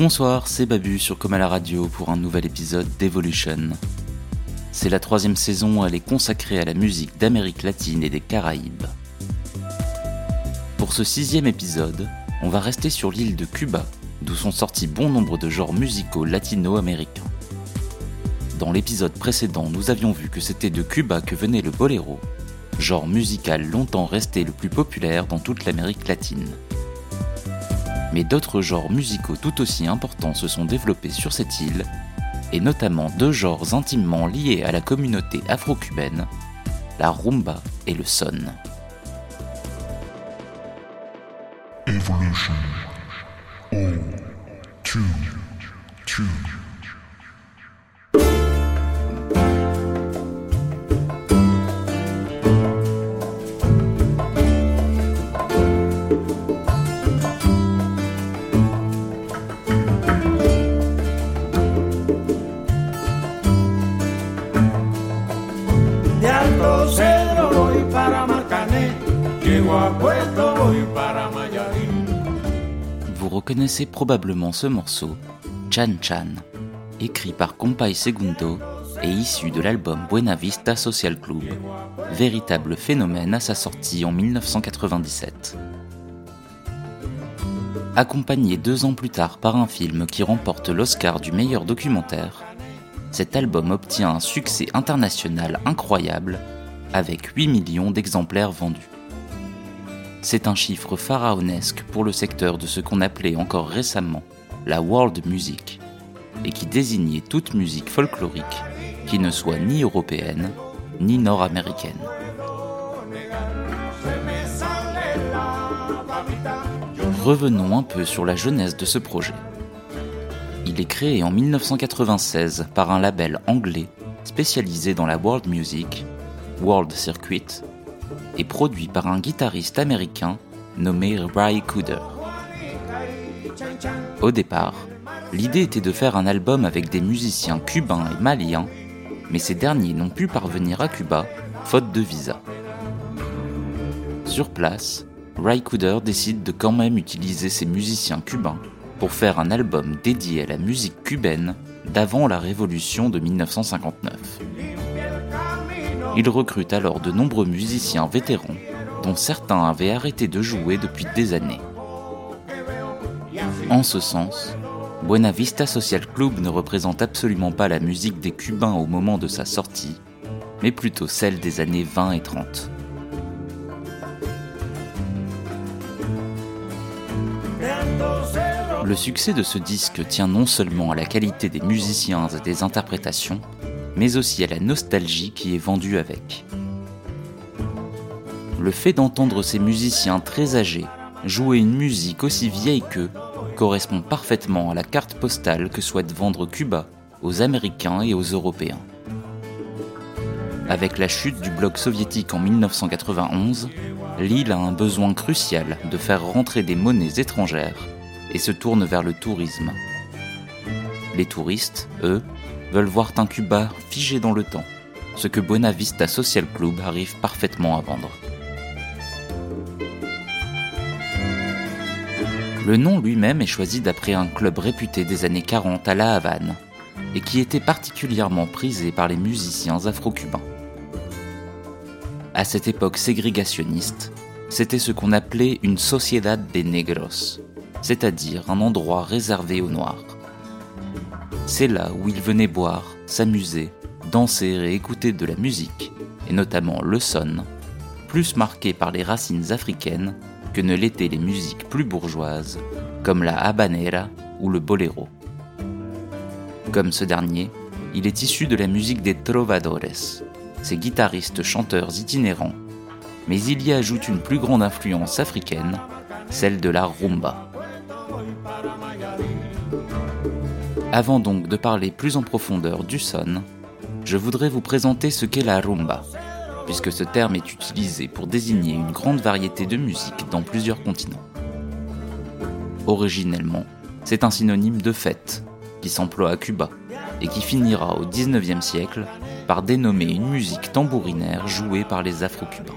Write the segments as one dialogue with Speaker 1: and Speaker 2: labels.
Speaker 1: Bonsoir, c'est Babu sur Comme à la radio pour un nouvel épisode d'Evolution. C'est la troisième saison, elle est consacrée à la musique d'Amérique latine et des Caraïbes. Pour ce sixième épisode, on va rester sur l'île de Cuba, d'où sont sortis bon nombre de genres musicaux latino-américains. Dans l'épisode précédent, nous avions vu que c'était de Cuba que venait le boléro, genre musical longtemps resté le plus populaire dans toute l'Amérique latine mais d'autres genres musicaux tout aussi importants se sont développés sur cette île, et notamment deux genres intimement liés à la communauté afro-cubaine, la rumba et le son. Reconnaissez probablement ce morceau, Chan Chan, écrit par Compay Segundo et issu de l'album Buena Vista Social Club, véritable phénomène à sa sortie en 1997. Accompagné deux ans plus tard par un film qui remporte l'Oscar du meilleur documentaire, cet album obtient un succès international incroyable avec 8 millions d'exemplaires vendus. C'est un chiffre pharaonesque pour le secteur de ce qu'on appelait encore récemment la world music, et qui désignait toute musique folklorique qui ne soit ni européenne ni nord-américaine. Revenons un peu sur la jeunesse de ce projet. Il est créé en 1996 par un label anglais spécialisé dans la world music, World Circuit, et produit par un guitariste américain nommé Ray Cooder. Au départ, l'idée était de faire un album avec des musiciens cubains et maliens, mais ces derniers n'ont pu parvenir à Cuba faute de visa. Sur place, Ray Cooder décide de quand même utiliser ces musiciens cubains pour faire un album dédié à la musique cubaine d'avant la révolution de 1959. Il recrute alors de nombreux musiciens vétérans, dont certains avaient arrêté de jouer depuis des années. En ce sens, Buena Vista Social Club ne représente absolument pas la musique des Cubains au moment de sa sortie, mais plutôt celle des années 20 et 30. Le succès de ce disque tient non seulement à la qualité des musiciens et des interprétations, mais aussi à la nostalgie qui est vendue avec. Le fait d'entendre ces musiciens très âgés jouer une musique aussi vieille qu'eux correspond parfaitement à la carte postale que souhaite vendre Cuba aux Américains et aux Européens. Avec la chute du bloc soviétique en 1991, l'île a un besoin crucial de faire rentrer des monnaies étrangères et se tourne vers le tourisme. Les touristes, eux, veulent voir un Cuba figé dans le temps, ce que Buena Vista Social Club arrive parfaitement à vendre. Le nom lui-même est choisi d'après un club réputé des années 40 à La Havane, et qui était particulièrement prisé par les musiciens afro-cubains. À cette époque ségrégationniste, c'était ce qu'on appelait une Sociedad de Negros, c'est-à-dire un endroit réservé aux Noirs. C'est là où ils venaient boire, s'amuser, danser et écouter de la musique, et notamment le son, plus marqué par les racines africaines que ne l'étaient les musiques plus bourgeoises, comme la habanera ou le bolero. Comme ce dernier, il est issu de la musique des trovadores, ces guitaristes chanteurs itinérants, mais il y ajoute une plus grande influence africaine, celle de la rumba. Avant donc de parler plus en profondeur du son, je voudrais vous présenter ce qu'est la rumba, puisque ce terme est utilisé pour désigner une grande variété de musique dans plusieurs continents. Originellement, c'est un synonyme de fête, qui s'emploie à Cuba, et qui finira au XIXe siècle par dénommer une musique tambourinaire jouée par les Afro-Cubains.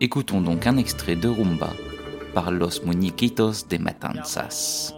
Speaker 1: Écoutons donc un extrait de rumba par Los Muñequitos de Matanzas.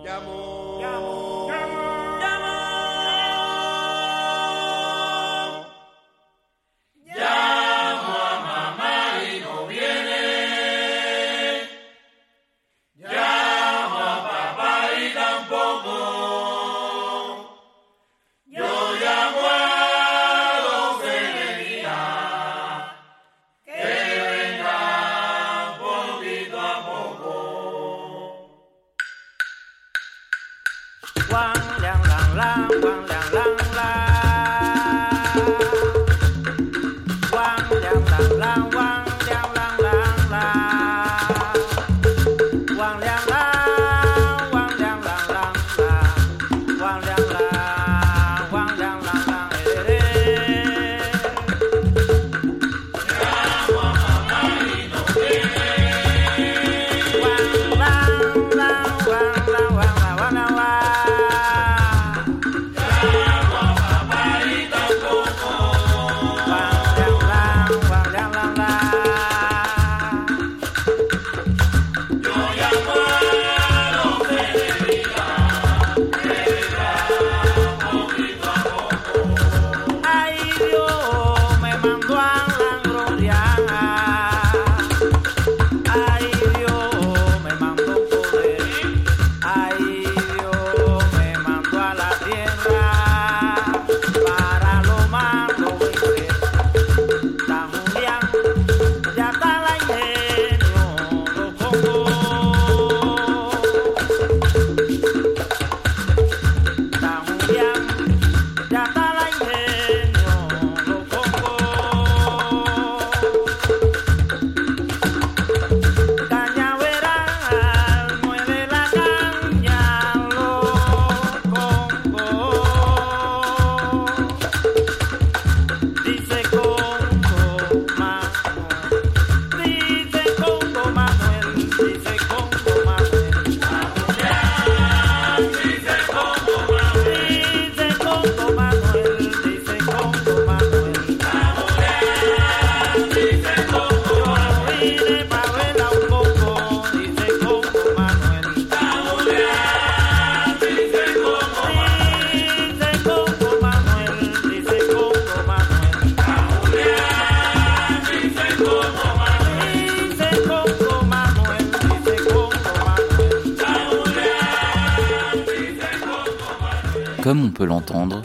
Speaker 1: Comme on peut l'entendre,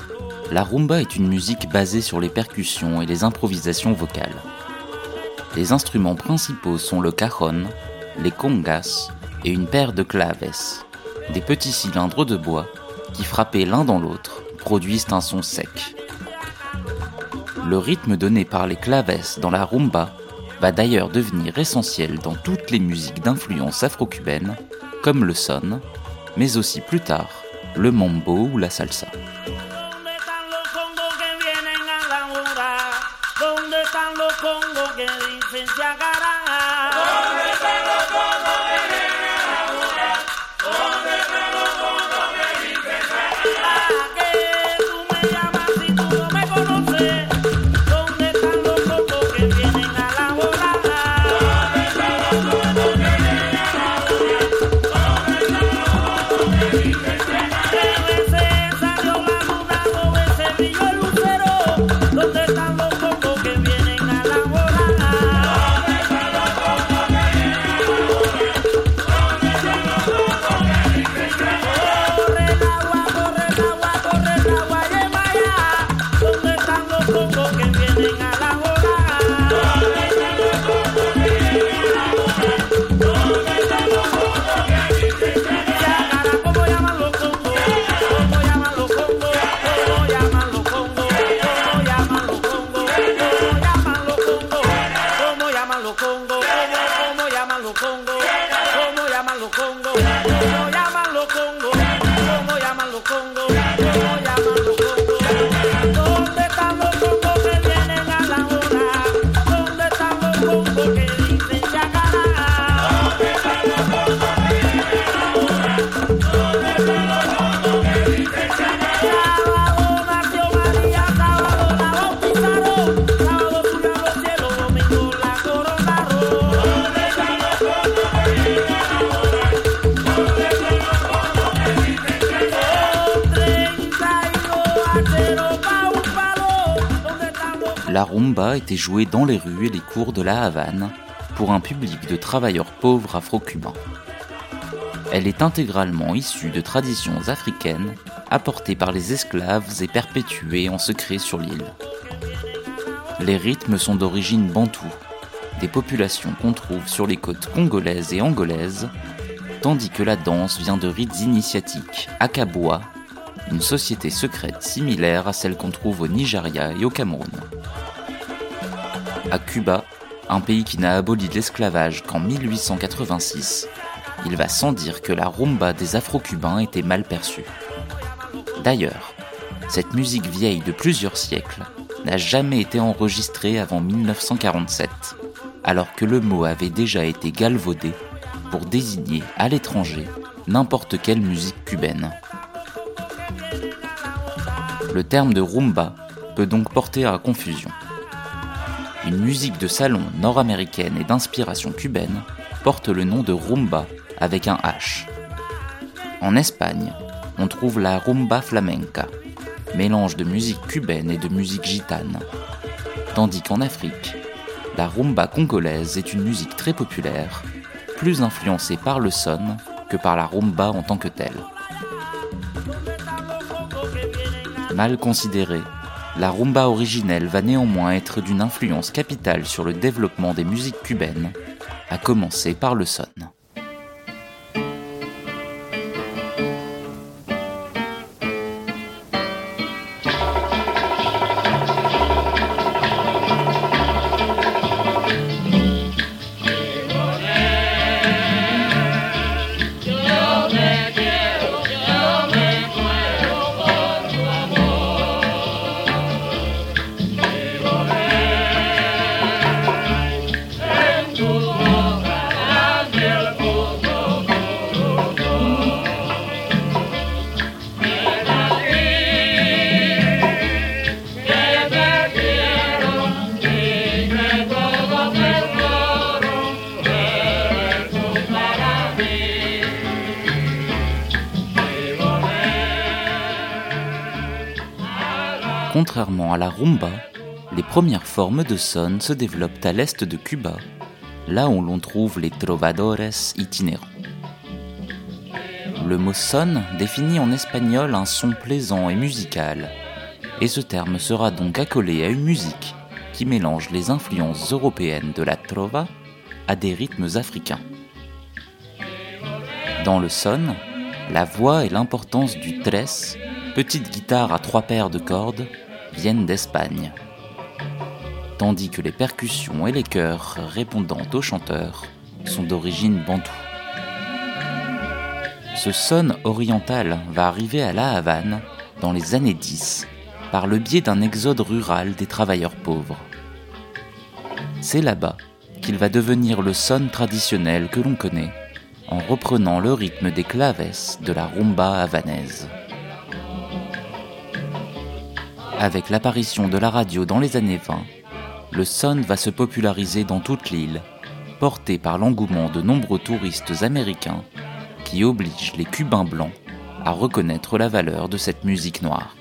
Speaker 1: la rumba est une musique basée sur les percussions et les improvisations vocales. Les instruments principaux sont le cajon, les congas et une paire de claves, des petits cylindres de bois qui frappés l'un dans l'autre produisent un son sec. Le rythme donné par les claves dans la rumba va d'ailleurs devenir essentiel dans toutes les musiques d'influence afro-cubaine, comme le son, mais aussi plus tard le mambo ou la salsa. La rumba était jouée dans les rues et les cours de la Havane pour un public de travailleurs pauvres afro-cubains. Elle est intégralement issue de traditions africaines apportées par les esclaves et perpétuées en secret sur l'île. Les rythmes sont d'origine bantoue, des populations qu'on trouve sur les côtes congolaises et angolaises, tandis que la danse vient de rites initiatiques à Kaboa, une société secrète similaire à celle qu'on trouve au Nigeria et au Cameroun à Cuba, un pays qui n'a aboli l'esclavage qu'en 1886, il va sans dire que la rumba des Afro-Cubains était mal perçue. D'ailleurs, cette musique vieille de plusieurs siècles n'a jamais été enregistrée avant 1947, alors que le mot avait déjà été galvaudé pour désigner à l'étranger n'importe quelle musique cubaine. Le terme de rumba peut donc porter à confusion une musique de salon nord-américaine et d'inspiration cubaine, porte le nom de rumba avec un H. En Espagne, on trouve la rumba flamenca, mélange de musique cubaine et de musique gitane. Tandis qu'en Afrique, la rumba congolaise est une musique très populaire, plus influencée par le son que par la rumba en tant que telle. Mal considérée, la rumba originelle va néanmoins être d'une influence capitale sur le développement des musiques cubaines, à commencer par le son. Contrairement à la rumba, les premières formes de son se développent à l'est de Cuba, là où l'on trouve les trovadores itinérants. Le mot son définit en espagnol un son plaisant et musical, et ce terme sera donc accolé à une musique qui mélange les influences européennes de la trova à des rythmes africains. Dans le son, la voix et l'importance du tres, petite guitare à trois paires de cordes, viennent d'Espagne. Tandis que les percussions et les chœurs répondant aux chanteurs sont d'origine bantoue. Ce son oriental va arriver à La Havane dans les années 10 par le biais d'un exode rural des travailleurs pauvres. C'est là-bas qu'il va devenir le son traditionnel que l'on connaît en reprenant le rythme des claves de la rumba havanaise. Avec l'apparition de la radio dans les années 20, le son va se populariser dans toute l'île, porté par l'engouement de nombreux touristes américains qui obligent les Cubains blancs à reconnaître la valeur de cette musique noire.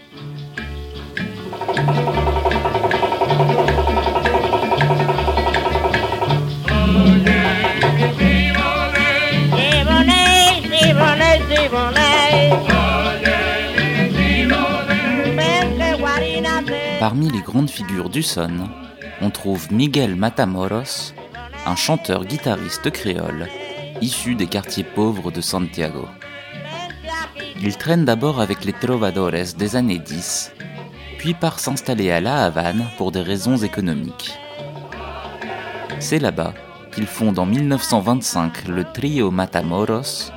Speaker 1: Parmi les grandes figures du son, on trouve Miguel Matamoros, un chanteur-guitariste créole issu des quartiers pauvres de Santiago. Il traîne d'abord avec les trovadores des années 10, puis part s'installer à La Havane pour des raisons économiques. C'est là-bas qu'il fonde en 1925 le trio Matamoros,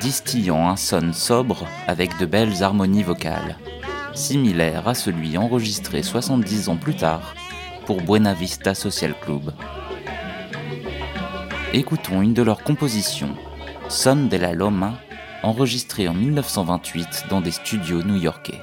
Speaker 1: distillant un son sobre avec de belles harmonies vocales similaire à celui enregistré 70 ans plus tard pour Buena Vista Social Club. Écoutons une de leurs compositions, Son de la Loma, enregistrée en 1928 dans des studios new-yorkais.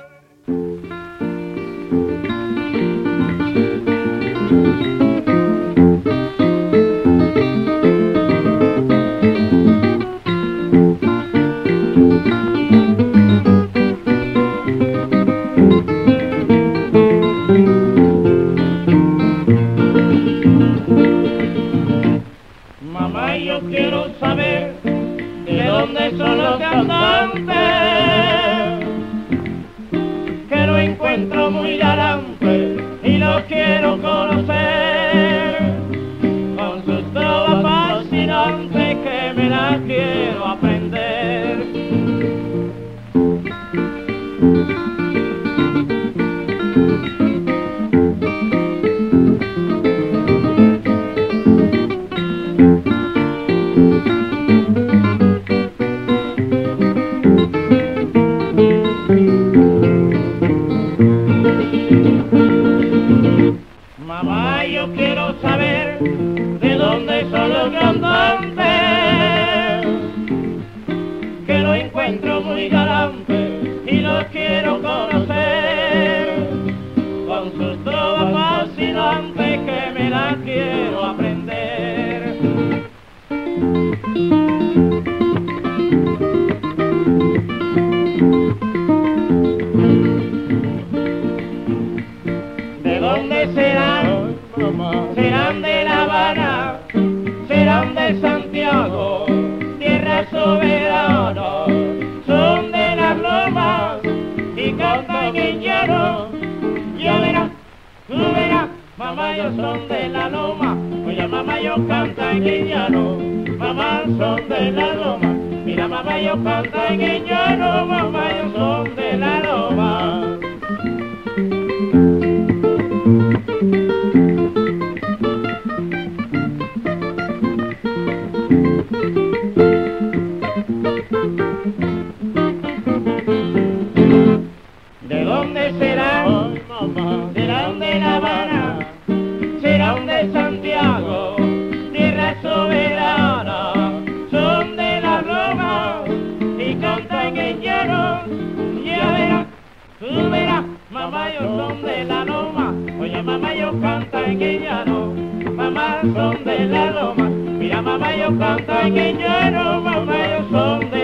Speaker 2: serán de
Speaker 1: La Habana, serán de Santiago,
Speaker 2: tierra soberana, son de las lomas y cantan en llano. Ya tú verás, mamá yo son de la loma, oye mamá yo canta en llano, mamá son de la loma. Mira mamá yo canta en llano, mamá yo son de la loma. son de la loma. Mira mamá yo canto en guiñero, mamá yo son de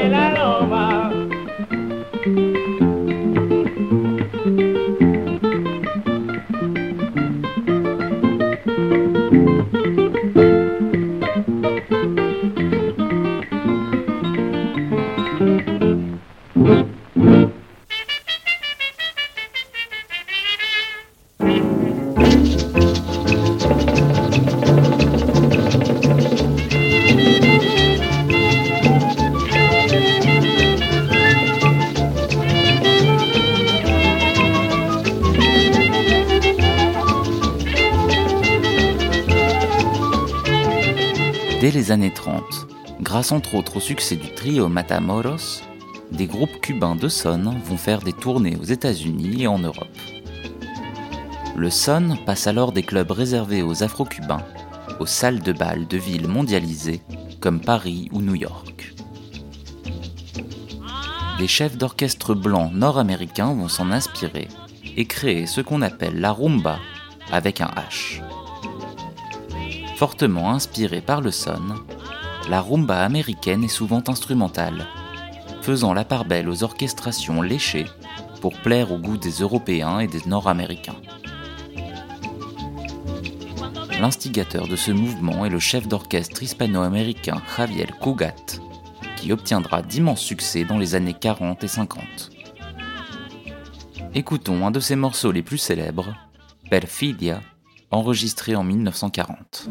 Speaker 1: entre autres au succès du trio Matamoros, des groupes cubains de son vont faire des tournées aux États-Unis et en Europe. Le son passe alors des clubs réservés aux Afro-Cubains aux salles de bal de villes mondialisées comme Paris ou New York. Les chefs d'orchestre blancs nord-américains vont s'en inspirer et créer ce qu'on appelle la rumba avec un H. Fortement inspirée par le son, la rumba américaine est souvent instrumentale, faisant la part belle aux orchestrations léchées pour plaire au goût des Européens et des Nord-Américains. L'instigateur de ce mouvement est le chef d'orchestre hispano-américain Javier Cugat, qui obtiendra d'immenses succès dans les années 40 et 50. Écoutons un de ses morceaux les plus célèbres, Perfidia, enregistré en 1940.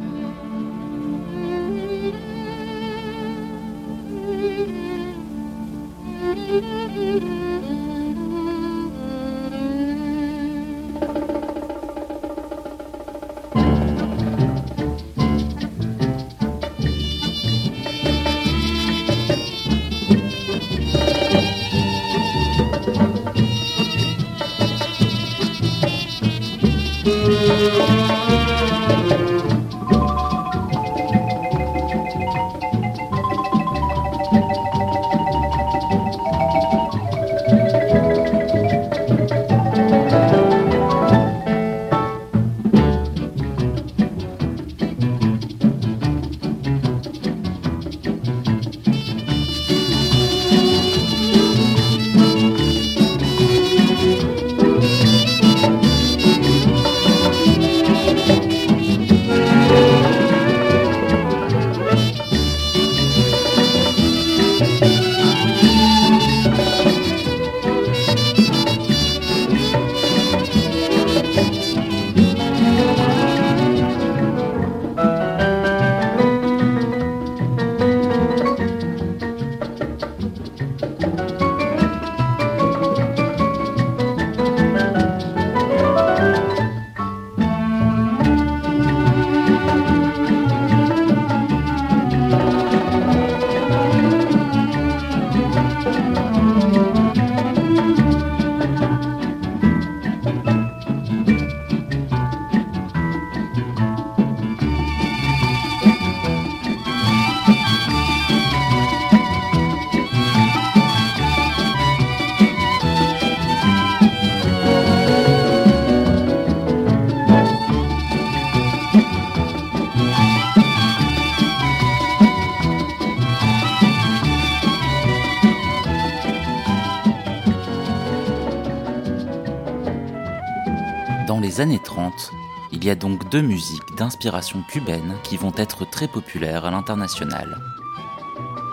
Speaker 1: Années 30, il y a donc deux musiques d'inspiration cubaine qui vont être très populaires à l'international.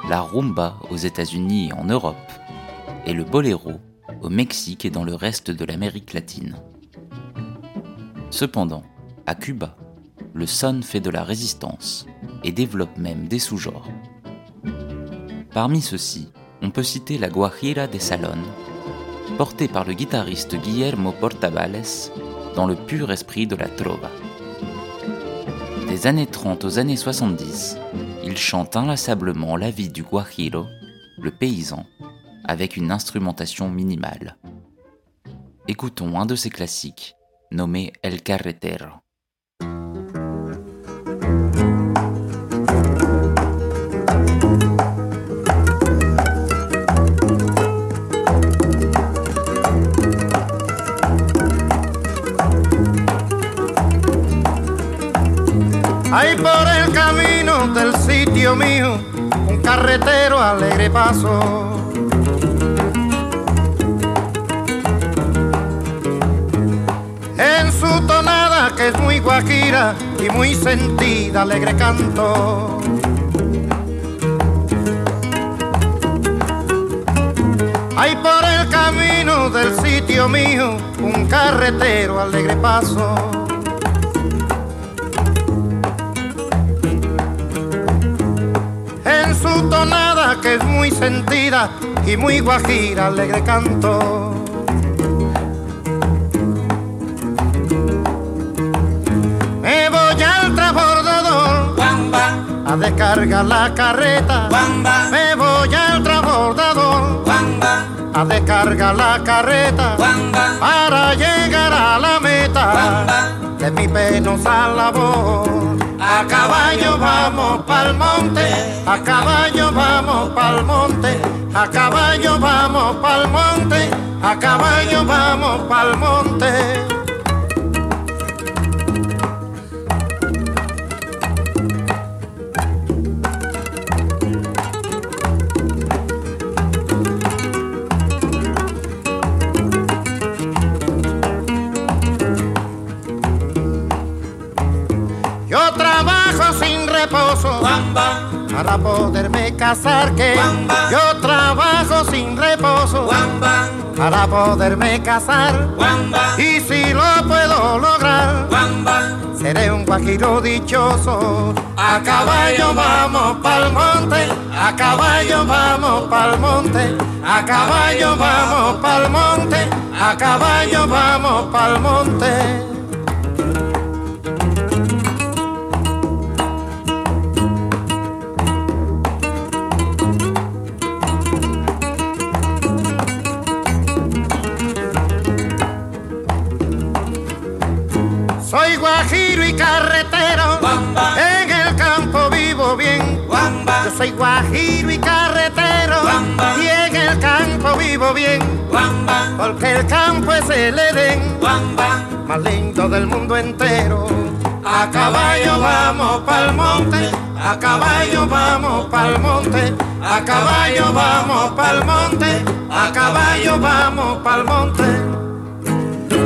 Speaker 1: La rumba aux États-Unis et en Europe, et le boléro au Mexique et dans le reste de l'Amérique latine. Cependant, à Cuba, le son fait de la résistance et développe même des sous-genres. Parmi ceux-ci, on peut citer la Guajira de Salón, portée par le guitariste Guillermo Portavales dans le pur esprit de la trova. Des années 30 aux années 70, il chante inlassablement la vie du guajiro, le paysan, avec une instrumentation minimale. Écoutons un de ses classiques, nommé El Carretero.
Speaker 3: Hay por el camino del sitio mío un carretero alegre paso. En su tonada que es muy guajira y muy sentida, alegre canto. Hay por el camino del sitio mío un carretero alegre paso. Su tonada que es muy sentida y muy guajira, alegre canto. Me voy al transbordador a descargar la carreta. Me voy al transbordador a descargar la carreta para llegar a la meta de mi penosa labor. A caballo vamos pa'l monte, a caballo vamos pa'l monte, a caballo vamos pa'l monte, a caballo vamos pa'l monte. Para poderme casar que yo trabajo sin reposo. Para poderme casar. Y si lo puedo lograr seré un guajiro dichoso. A caballo vamos pa'l monte. A caballo vamos pa'l monte. A caballo vamos pa'l monte. A caballo vamos pa'l monte carretero, en el campo vivo bien. Yo soy guajiro y carretero, y en el campo vivo bien. Porque el campo es el Edén, más lindo del mundo entero. A caballo vamos pa'l monte, a caballo vamos pa'l monte, a caballo vamos pa'l monte, a caballo vamos pa'l monte.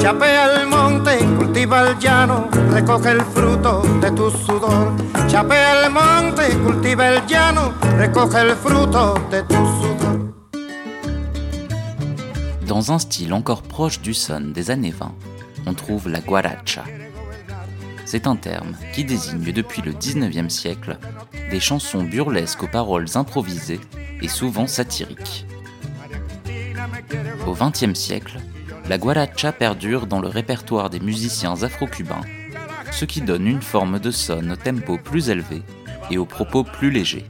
Speaker 3: Chapea el monte, cultiva el llano, recoge fruto de tu sudor. Monte, cultiva el llano, recoge fruto de tu sudor.
Speaker 1: Dans un style encore proche du son des années 20, on trouve la guaracha. C'est un terme qui désigne depuis le 19e siècle des chansons burlesques aux paroles improvisées et souvent satiriques. Au 20e siècle, la guaracha perdure dans le répertoire des musiciens afro-cubains, ce qui donne une forme de son au tempo plus élevé et aux propos plus légers.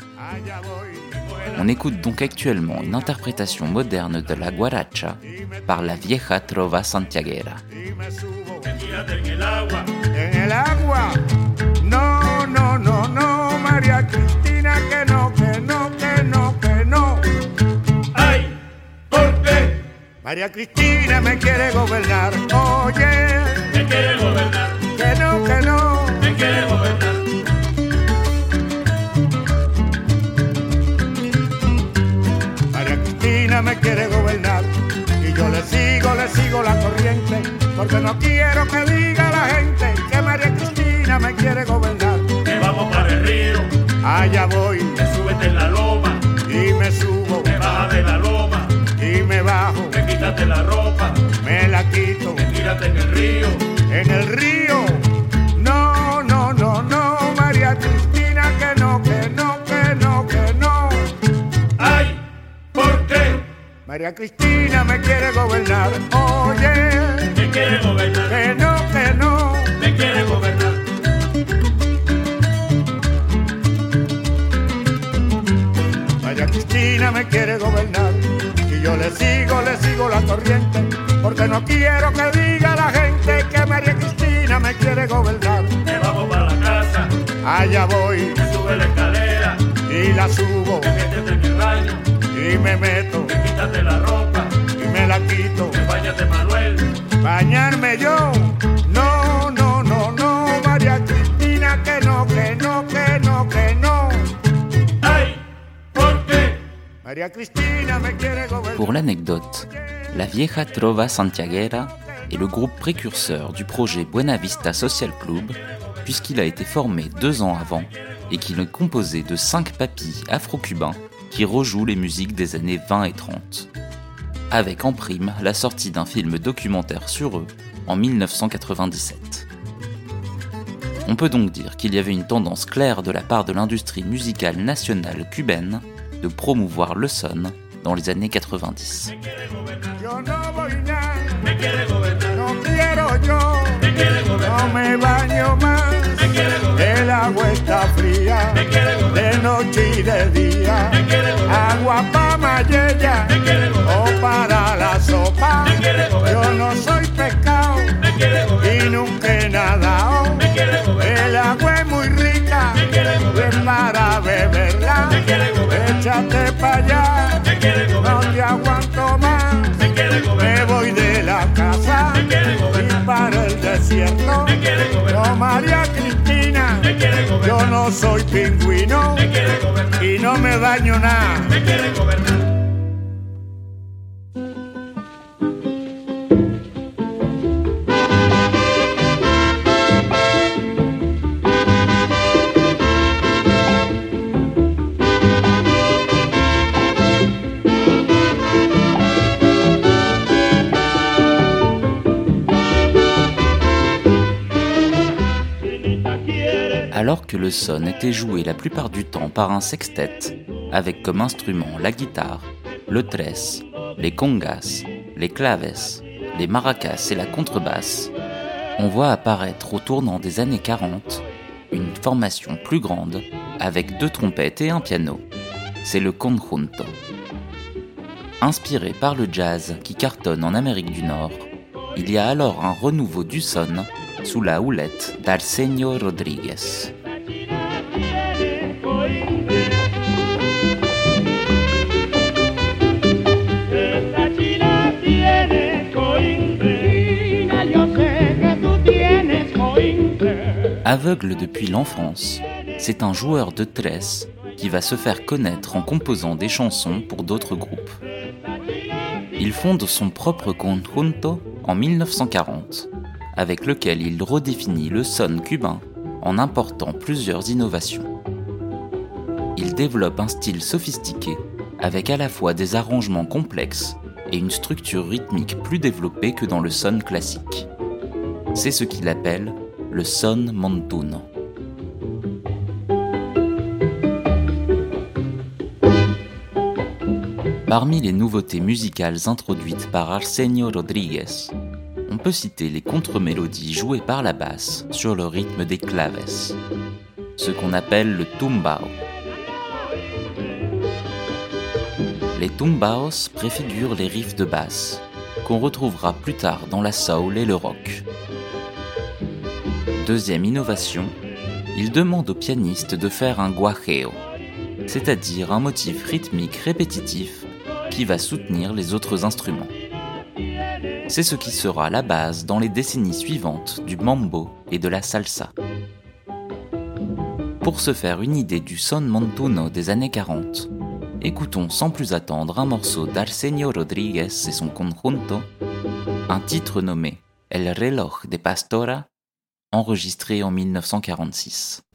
Speaker 1: On écoute donc actuellement une interprétation moderne de la guaracha par la vieja trova santiaguera.
Speaker 3: María Cristina me quiere gobernar, oye.
Speaker 4: Me quiere gobernar.
Speaker 3: Que no, que no.
Speaker 4: Me quiere gobernar.
Speaker 3: María Cristina me quiere gobernar. Y yo le sigo, le sigo la corriente. Porque no quiero que diga la gente que María Cristina me quiere gobernar.
Speaker 4: Que vamos para el río.
Speaker 3: Allá voy.
Speaker 4: Me súbete en la loma.
Speaker 3: Y me subo.
Speaker 4: Me baja de la loma.
Speaker 3: Y me bajo
Speaker 4: quítate la ropa,
Speaker 3: me la quito,
Speaker 4: tírate en el río,
Speaker 3: en el río. No, no, no, no, María Cristina, que no, que no, que no, que no.
Speaker 4: Ay, ¿por qué?
Speaker 3: María Cristina me quiere gobernar, oye.
Speaker 4: Me quiere gobernar.
Speaker 3: Que no, que no.
Speaker 4: Me quiere gobernar.
Speaker 3: María Cristina me quiere gobernar yo le sigo, le sigo la corriente, porque no quiero que diga la gente que María Cristina me quiere gobernar.
Speaker 4: Me vamos para la casa,
Speaker 3: allá voy,
Speaker 4: me sube la escalera.
Speaker 3: Y la subo,
Speaker 4: me métete en el baño.
Speaker 3: Y me meto,
Speaker 4: me quítate la ropa.
Speaker 3: Y me la quito,
Speaker 4: me bañate Manuel,
Speaker 3: bañarme yo,
Speaker 1: Pour l'anecdote, la Vieja Trova Santiaguera est le groupe précurseur du projet Buena Vista Social Club, puisqu'il a été formé deux ans avant et qu'il est composé de cinq papis afro-cubains qui rejouent les musiques des années 20 et 30. Avec en prime la sortie d'un film documentaire sur eux en 1997. On peut donc dire qu'il y avait une tendance claire de la part de l'industrie musicale nationale cubaine de promouvoir le son dans les années 90.
Speaker 3: Quiere gobernar, para beberla.
Speaker 4: me quiere gobernar,
Speaker 3: Échate para allá,
Speaker 4: me quiere
Speaker 3: no
Speaker 4: gobernar,
Speaker 3: te aguanto más.
Speaker 4: me quiere
Speaker 3: Me
Speaker 4: gobernar,
Speaker 3: voy de la casa
Speaker 4: me quiere
Speaker 3: y
Speaker 4: gobernar,
Speaker 3: para el desierto.
Speaker 4: me quiere
Speaker 3: No,
Speaker 4: gobernar,
Speaker 3: María Cristina,
Speaker 4: me quiere
Speaker 3: yo
Speaker 4: gobernar,
Speaker 3: no soy pingüino
Speaker 4: me quiere gobernar,
Speaker 3: y no me baño nada.
Speaker 4: me quiere gobernar.
Speaker 1: Alors que le son était joué la plupart du temps par un sextet, avec comme instrument la guitare, le tres, les congas, les claves, les maracas et la contrebasse, on voit apparaître au tournant des années 40 une formation plus grande avec deux trompettes et un piano. C'est le conjunto. Inspiré par le jazz qui cartonne en Amérique du Nord, il y a alors un renouveau du son sous la houlette d'Arsenio Rodriguez. Aveugle depuis l'enfance, c'est un joueur de tresse qui va se faire connaître en composant des chansons pour d'autres groupes. Il fonde son propre conjunto en 1940, avec lequel il redéfinit le son cubain en important plusieurs innovations. Il développe un style sophistiqué avec à la fois des arrangements complexes et une structure rythmique plus développée que dans le son classique. C'est ce qu'il appelle le son montuno. Parmi les nouveautés musicales introduites par Arsenio Rodriguez, on peut citer les contre-mélodies jouées par la basse sur le rythme des claves, ce qu'on appelle le tumbao. Les tumbaos préfigurent les riffs de basse, qu'on retrouvera plus tard dans la soul et le rock. Deuxième innovation, il demande au pianiste de faire un guajeo, c'est-à-dire un motif rythmique répétitif qui va soutenir les autres instruments. C'est ce qui sera la base dans les décennies suivantes du mambo et de la salsa. Pour se faire une idée du son montuno des années 40, écoutons sans plus attendre un morceau d'Arsenio Rodriguez et son conjunto, un titre nommé El reloj de Pastora, enregistré en 1946.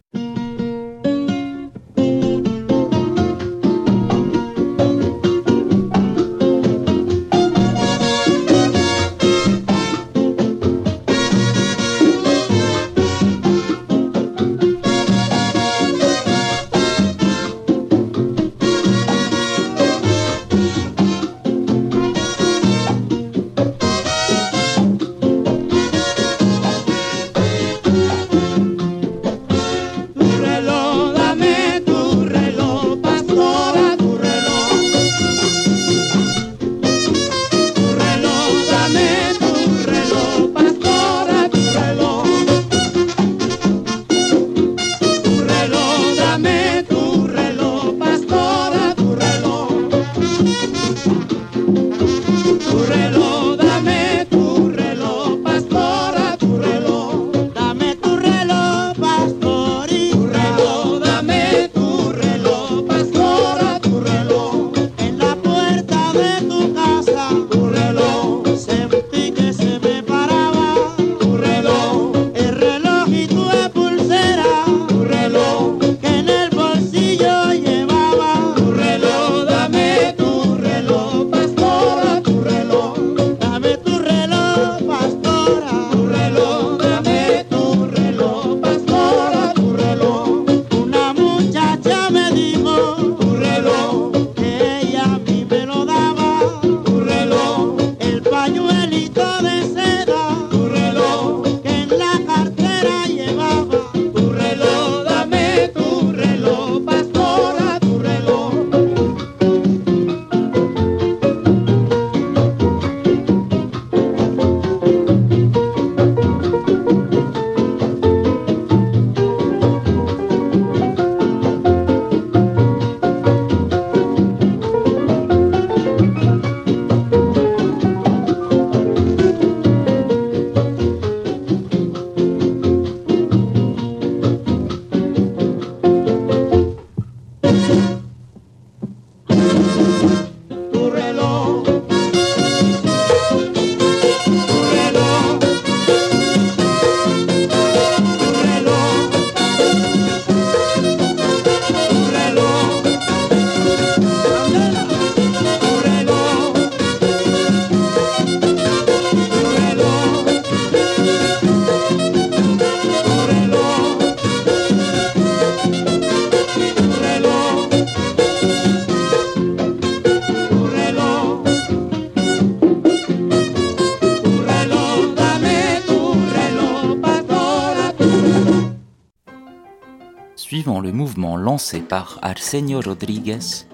Speaker 1: Lancé par Arsenio Rodriguez,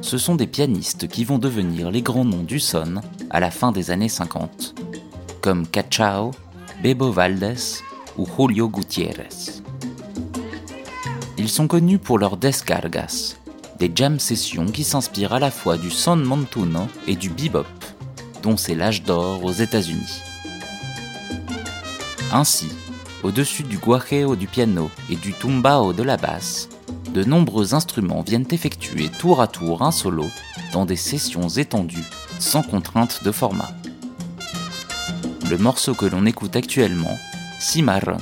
Speaker 1: ce sont des pianistes qui vont devenir les grands noms du son à la fin des années 50, comme Cachao, Bebo Valdés ou Julio Gutiérrez. Ils sont connus pour leurs descargas, des jam sessions qui s'inspirent à la fois du son montuno et du bebop, dont c'est l'âge d'or aux États-Unis. Ainsi, au-dessus du guajeo du piano et du tumbao de la basse, de nombreux instruments viennent effectuer tour à tour un solo dans des sessions étendues, sans contrainte de format. Le morceau que l'on écoute actuellement, Cimarron,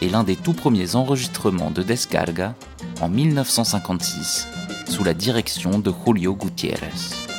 Speaker 1: est l'un des tout premiers enregistrements de Descarga en 1956 sous la direction de Julio Gutiérrez.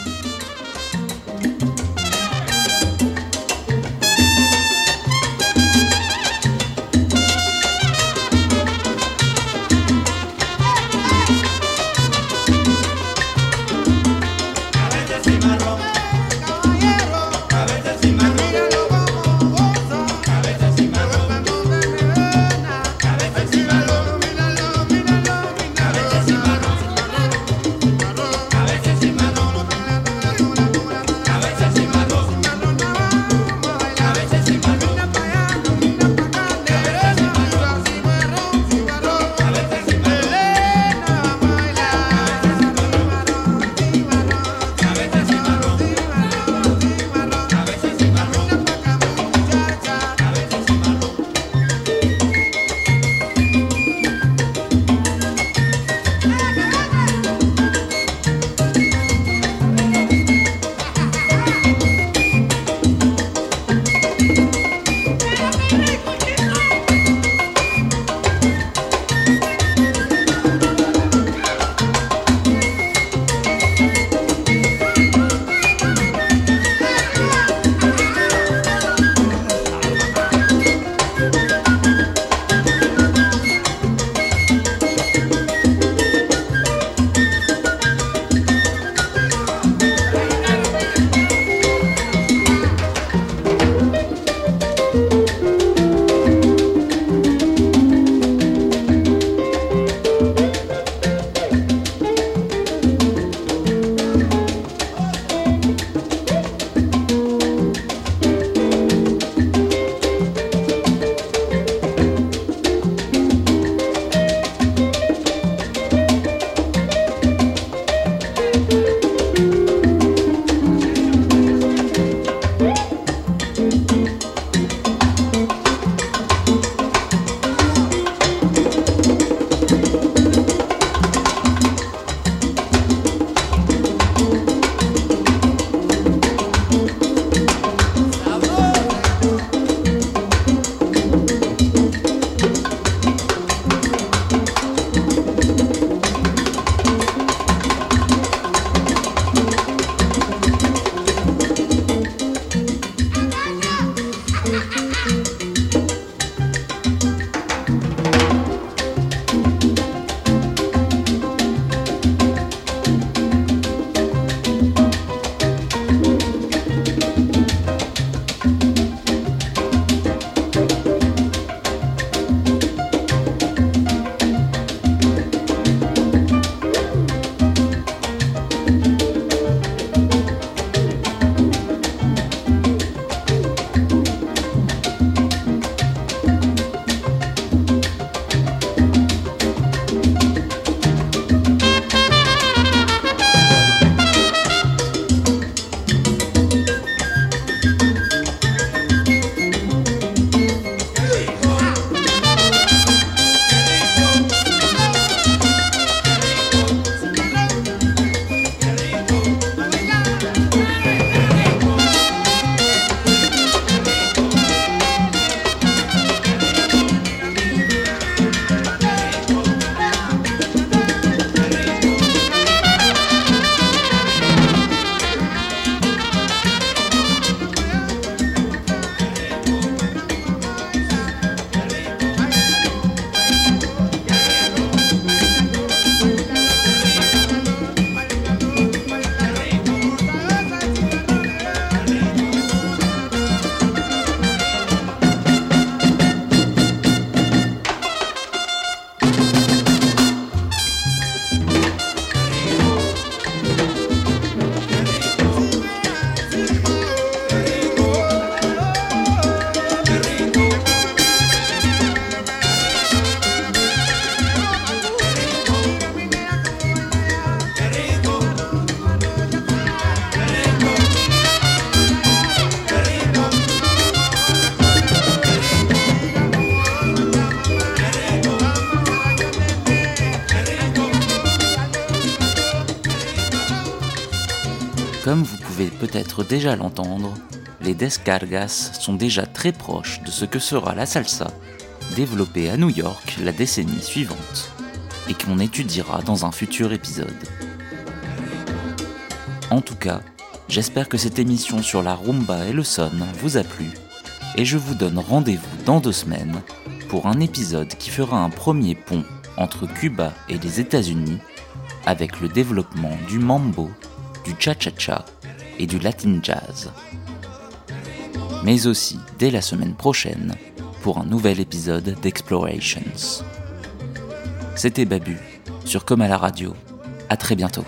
Speaker 1: Peut-être déjà l'entendre, les descargas sont déjà très proches de ce que sera la salsa, développée à New York la décennie suivante, et qu'on étudiera dans un futur épisode. En tout cas, j'espère que cette émission sur la rumba et le son vous a plu, et je vous donne rendez-vous dans deux semaines pour un épisode qui fera un premier pont entre Cuba et les États-Unis avec le développement du mambo, du cha-cha-cha et du latin jazz. Mais aussi dès la semaine prochaine pour un nouvel épisode d'Explorations. C'était Babu sur Comme à la radio. À très bientôt.